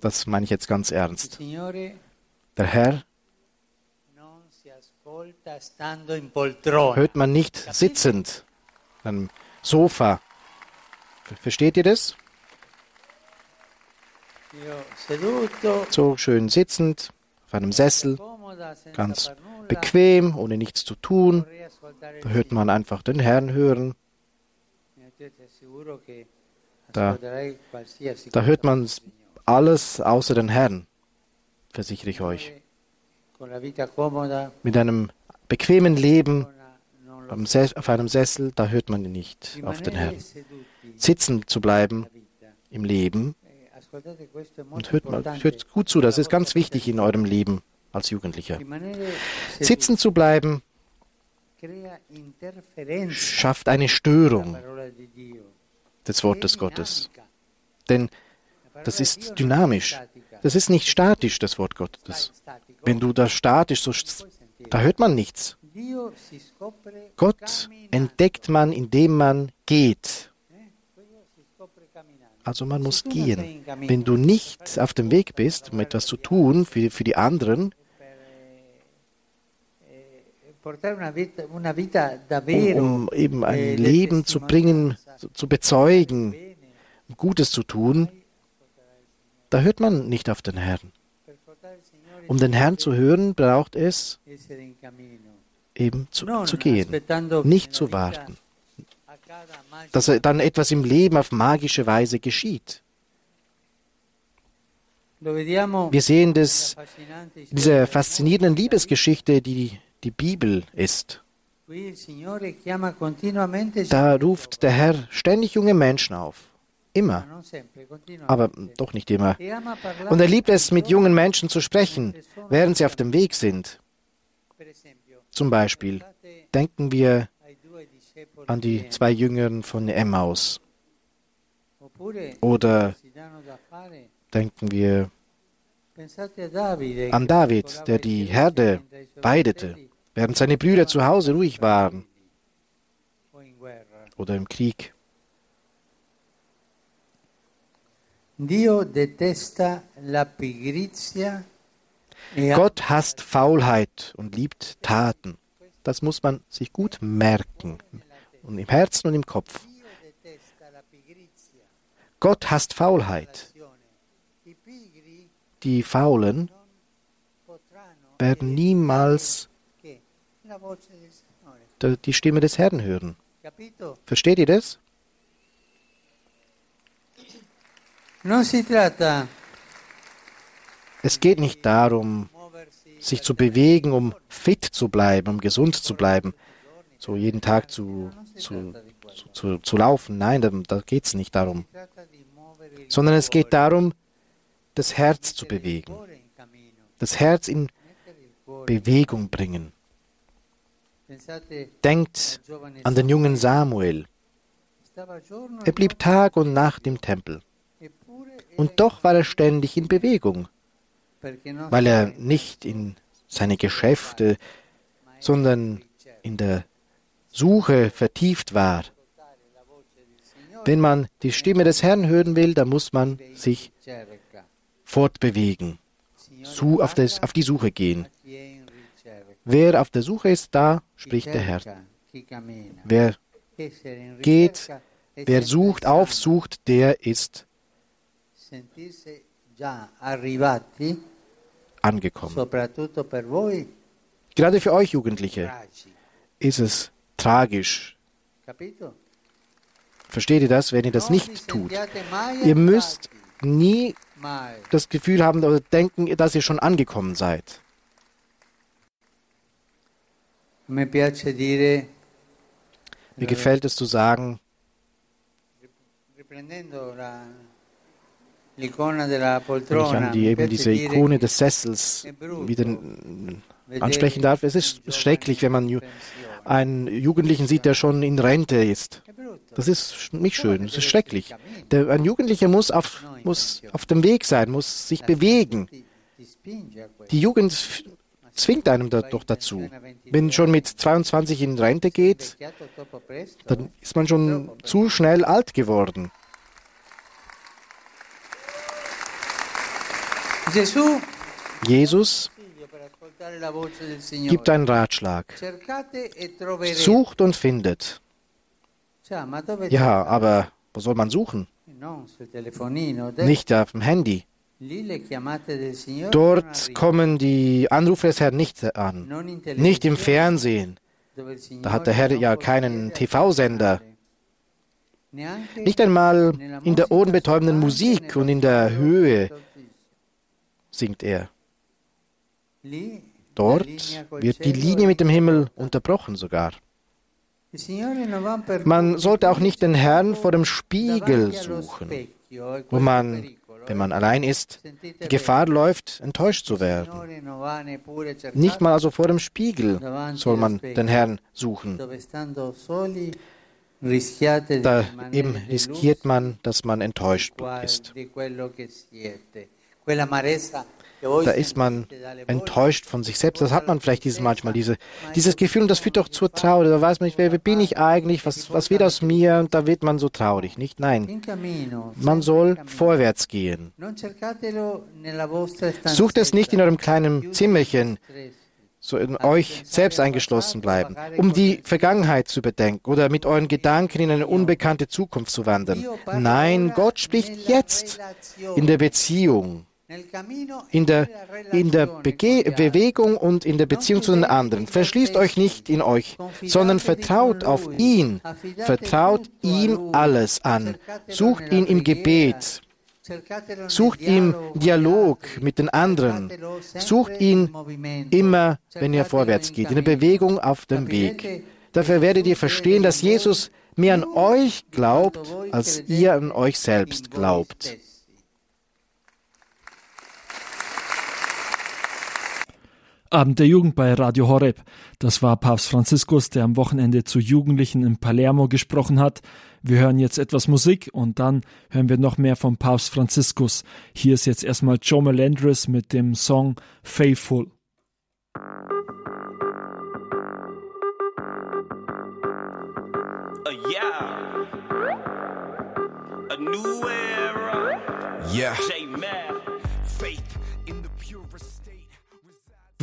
Das meine ich jetzt ganz ernst. Der Herr hört man nicht sitzend am Sofa. Versteht ihr das? So schön sitzend auf einem Sessel, ganz bequem, ohne nichts zu tun. Da hört man einfach den Herrn hören. Da, da hört man alles außer den Herrn, versichere ich euch. Mit einem bequemen Leben auf einem Sessel, da hört man nicht auf den Herrn. Sitzen zu bleiben im Leben und hört, mal, hört gut zu, das ist ganz wichtig in eurem Leben als Jugendlicher. Sitzen zu bleiben schafft eine Störung des Wortes Gottes. Denn das ist dynamisch. Das ist nicht statisch, das Wort Gottes. Wenn du da statisch, so, da hört man nichts. Gott entdeckt man, indem man geht. Also man muss gehen. Wenn du nicht auf dem Weg bist, um etwas zu tun für, für die anderen, um, eben ein eh, Leben zu bringen, zu bezeugen, Gutes zu tun, da hört man nicht auf den Herrn. Um den Herrn zu hören, braucht es eben zu, zu gehen, nicht zu warten, dass dann etwas im Leben auf magische Weise geschieht. Wir sehen das, diese faszinierende Liebesgeschichte, die die Bibel ist. Da ruft der Herr ständig junge Menschen auf. Immer. Aber doch nicht immer. Und er liebt es, mit jungen Menschen zu sprechen, während sie auf dem Weg sind. Zum Beispiel denken wir an die zwei Jüngern von Emmaus. Oder denken wir an David, der die Herde weidete während seine Brüder zu Hause ruhig waren oder im Krieg. E Gott hasst Faulheit und liebt Taten. Das muss man sich gut merken. Und im Herzen und im Kopf. Gott hasst Faulheit. Die Faulen werden niemals die Stimme des Herrn hören. Versteht ihr das? Es geht nicht darum, sich zu bewegen, um fit zu bleiben, um gesund zu bleiben, so jeden Tag zu, zu, zu, zu laufen. Nein, da, da geht es nicht darum. Sondern es geht darum, das Herz zu bewegen. Das Herz in Bewegung bringen. Denkt an den jungen Samuel. Er blieb Tag und Nacht im Tempel. Und doch war er ständig in Bewegung, weil er nicht in seine Geschäfte, sondern in der Suche vertieft war. Wenn man die Stimme des Herrn hören will, dann muss man sich fortbewegen, auf, die Suche gehen. Wer auf der Suche ist, da spricht der Herr. Wer geht, wer sucht, aufsucht, der ist angekommen. Gerade für euch Jugendliche ist es tragisch. Versteht ihr das, wenn ihr das nicht tut? Ihr müsst nie das Gefühl haben oder denken, dass ihr schon angekommen seid. Mir gefällt es zu sagen, wenn ich an die, eben diese Ikone des Sessels wieder ansprechen darf, es ist schrecklich, wenn man einen Jugendlichen sieht, der schon in Rente ist. Das ist nicht schön, das ist schrecklich. Der, ein Jugendlicher muss auf, muss auf dem Weg sein, muss sich bewegen. Die Jugend zwingt einem da doch dazu. Wenn schon mit 22 in Rente geht, dann ist man schon zu schnell alt geworden. Jesus gibt einen Ratschlag. Sucht und findet. Ja, aber wo soll man suchen? Nicht auf dem Handy. Dort kommen die Anrufe des Herrn nicht an, nicht im Fernsehen. Da hat der Herr ja keinen TV-Sender. Nicht einmal in der ohrenbetäubenden Musik und in der Höhe singt er. Dort wird die Linie mit dem Himmel unterbrochen sogar. Man sollte auch nicht den Herrn vor dem Spiegel suchen, wo man, wenn man allein ist, die Gefahr läuft, enttäuscht zu werden. Nicht mal also vor dem Spiegel soll man den Herrn suchen. Da eben riskiert man, dass man enttäuscht ist. Da ist man enttäuscht von sich selbst. Das hat man vielleicht dieses manchmal, diese, dieses Gefühl, und das führt doch zur Trauer. Da weiß man nicht, wer, wer bin ich eigentlich, was, was wird aus mir, und da wird man so traurig, nicht? Nein. Man soll vorwärts gehen. Sucht es nicht in eurem kleinen Zimmerchen, so in euch selbst eingeschlossen bleiben, um die Vergangenheit zu bedenken oder mit euren Gedanken in eine unbekannte Zukunft zu wandern. Nein, Gott spricht jetzt in der Beziehung in der, in der Bege Bewegung und in der Beziehung zu den anderen. Verschließt euch nicht in euch, sondern vertraut auf ihn. Vertraut ihm alles an. Sucht ihn im Gebet. Sucht ihn Dialog mit den anderen. Sucht ihn immer, wenn ihr vorwärts geht, in der Bewegung auf dem Weg. Dafür werdet ihr verstehen, dass Jesus mehr an euch glaubt, als ihr an euch selbst glaubt. Abend der Jugend bei Radio Horeb. Das war Papst Franziskus, der am Wochenende zu Jugendlichen in Palermo gesprochen hat. Wir hören jetzt etwas Musik und dann hören wir noch mehr vom Papst Franziskus. Hier ist jetzt erstmal Joe Melendres mit dem Song Faithful. Uh, yeah. A new era. Yeah. J-Man. Faith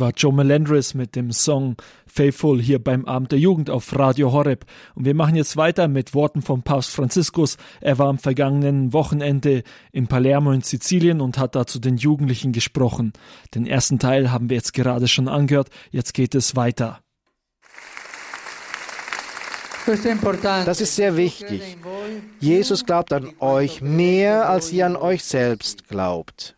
war Joe Melendres mit dem Song Faithful hier beim Abend der Jugend auf Radio Horeb. Und wir machen jetzt weiter mit Worten von Papst Franziskus. Er war am vergangenen Wochenende in Palermo in Sizilien und hat da zu den Jugendlichen gesprochen. Den ersten Teil haben wir jetzt gerade schon angehört. Jetzt geht es weiter. Das ist sehr wichtig. Jesus glaubt an euch mehr, als ihr an euch selbst glaubt.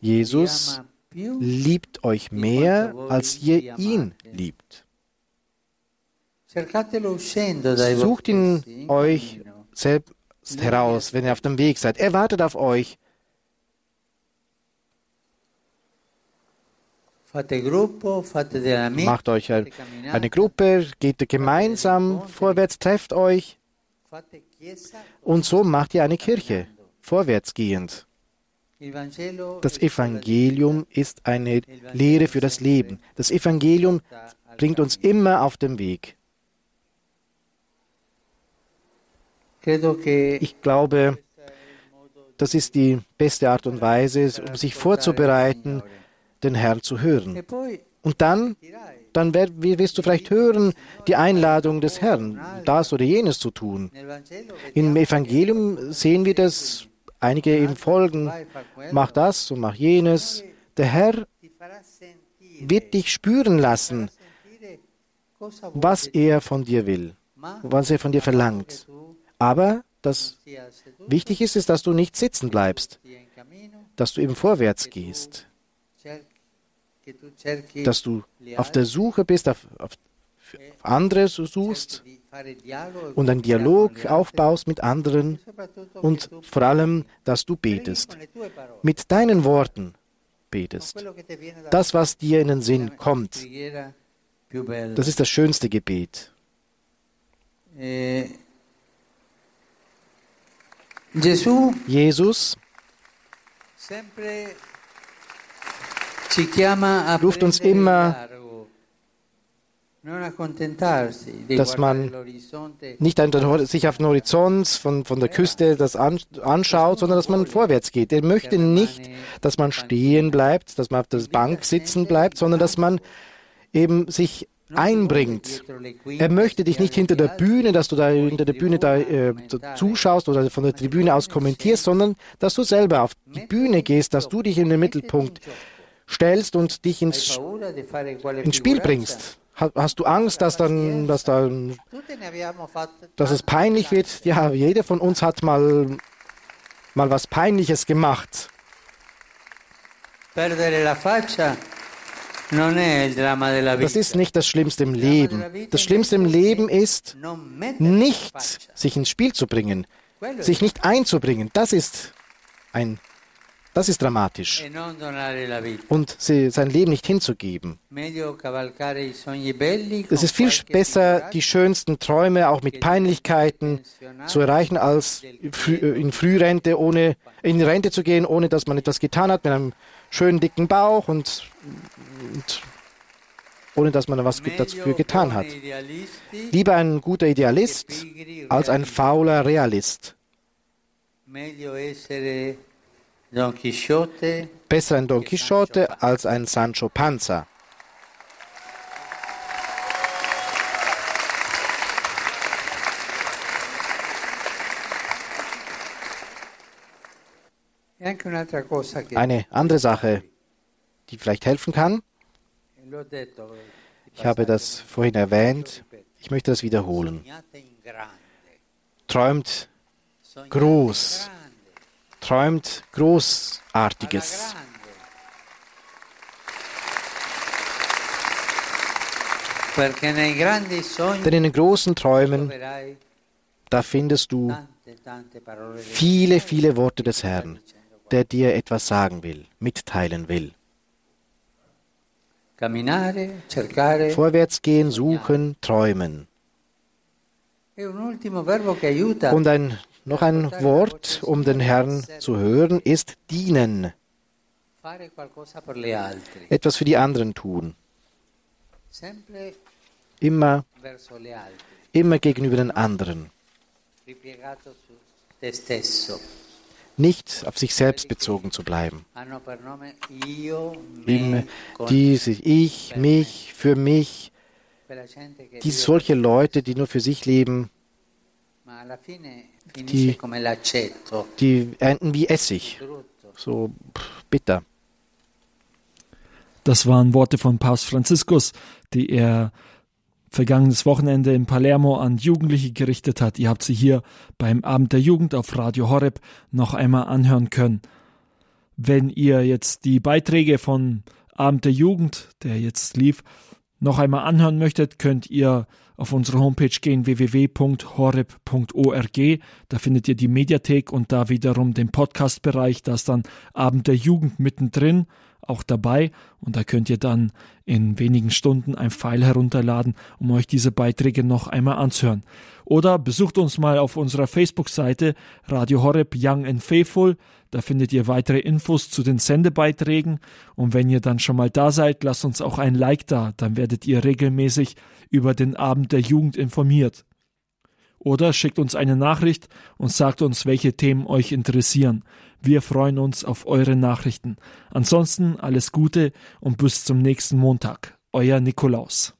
Jesus liebt euch mehr, als ihr ihn liebt. Sucht ihn euch selbst heraus, wenn ihr auf dem Weg seid. Er wartet auf euch. Macht euch eine Gruppe, geht gemeinsam vorwärts, trefft euch. Und so macht ihr eine Kirche, vorwärtsgehend. Das Evangelium ist eine Lehre für das Leben. Das Evangelium bringt uns immer auf den Weg. Ich glaube, das ist die beste Art und Weise, um sich vorzubereiten, den Herrn zu hören. Und dann, dann wirst du vielleicht hören, die Einladung des Herrn, das oder jenes zu tun. Im Evangelium sehen wir das, einige eben folgen, mach das und mach jenes. Der Herr wird dich spüren lassen, was er von dir will, was er von dir verlangt. Aber das wichtig ist, ist, dass du nicht sitzen bleibst, dass du eben vorwärts gehst, dass du auf der Suche bist, auf, auf, auf andere suchst und einen Dialog aufbaust mit anderen und vor allem, dass du betest. Mit deinen Worten betest. Das, was dir in den Sinn kommt, das ist das schönste Gebet. Jesus ruft uns immer, dass man nicht sich auf den Horizont von, von der Küste das anschaut, sondern dass man vorwärts geht. Er möchte nicht, dass man stehen bleibt, dass man auf der Bank sitzen bleibt, sondern dass man eben sich einbringt. Er möchte dich nicht hinter der Bühne, dass du da hinter der Bühne da äh, zuschaust oder von der Tribüne aus kommentierst, sondern dass du selber auf die Bühne gehst, dass du dich in den Mittelpunkt stellst und dich ins, ins Spiel bringst. Hast du Angst, dass dann, dass dann, dass es peinlich wird? Ja, jeder von uns hat mal, mal was Peinliches gemacht. Das ist nicht das Schlimmste im Leben. Das Schlimmste im Leben ist, nicht sich ins Spiel zu bringen, sich nicht einzubringen. Das ist ein das ist dramatisch. Und sie, sein Leben nicht hinzugeben. Es ist viel besser, die schönsten Träume auch mit Peinlichkeiten zu erreichen, als in Frührente ohne in Rente zu gehen, ohne dass man etwas getan hat, mit einem schönen dicken Bauch und, und ohne dass man was dafür getan hat. Lieber ein guter Idealist als ein fauler Realist. Besser ein Don Quixote als ein Sancho Panza. Eine andere Sache, die vielleicht helfen kann, ich habe das vorhin erwähnt, ich möchte das wiederholen. Träumt groß, träumt Großartiges. Denn in den großen Träumen, da findest du viele, viele Worte des Herrn, der dir etwas sagen will, mitteilen will. Vorwärts gehen, suchen, träumen. Und ein noch ein Wort, um den Herrn zu hören, ist dienen. Etwas für die anderen tun. Immer, immer gegenüber den anderen. Nicht auf sich selbst bezogen zu bleiben. Immer diese Ich, mich, für mich. Die solche Leute, die nur für sich leben, die, die enden wie Essig. So bitter. Das waren Worte von Papst Franziskus, die er vergangenes Wochenende in Palermo an Jugendliche gerichtet hat. Ihr habt sie hier beim Abend der Jugend auf Radio Horeb noch einmal anhören können. Wenn ihr jetzt die Beiträge von Abend der Jugend, der jetzt lief, noch einmal anhören möchtet, könnt ihr auf unsere Homepage gehen www.horeb.org. Da findet ihr die Mediathek und da wiederum den Podcast-Bereich. Da ist dann Abend der Jugend mittendrin auch dabei und da könnt ihr dann in wenigen Stunden ein Pfeil herunterladen, um euch diese Beiträge noch einmal anzuhören. Oder besucht uns mal auf unserer Facebook-Seite Radio Horeb Young and Faithful. Da findet ihr weitere Infos zu den Sendebeiträgen. Und wenn ihr dann schon mal da seid, lasst uns auch ein Like da. Dann werdet ihr regelmäßig über den Abend der Jugend informiert. Oder schickt uns eine Nachricht und sagt uns, welche Themen euch interessieren. Wir freuen uns auf eure Nachrichten. Ansonsten alles Gute und bis zum nächsten Montag. Euer Nikolaus.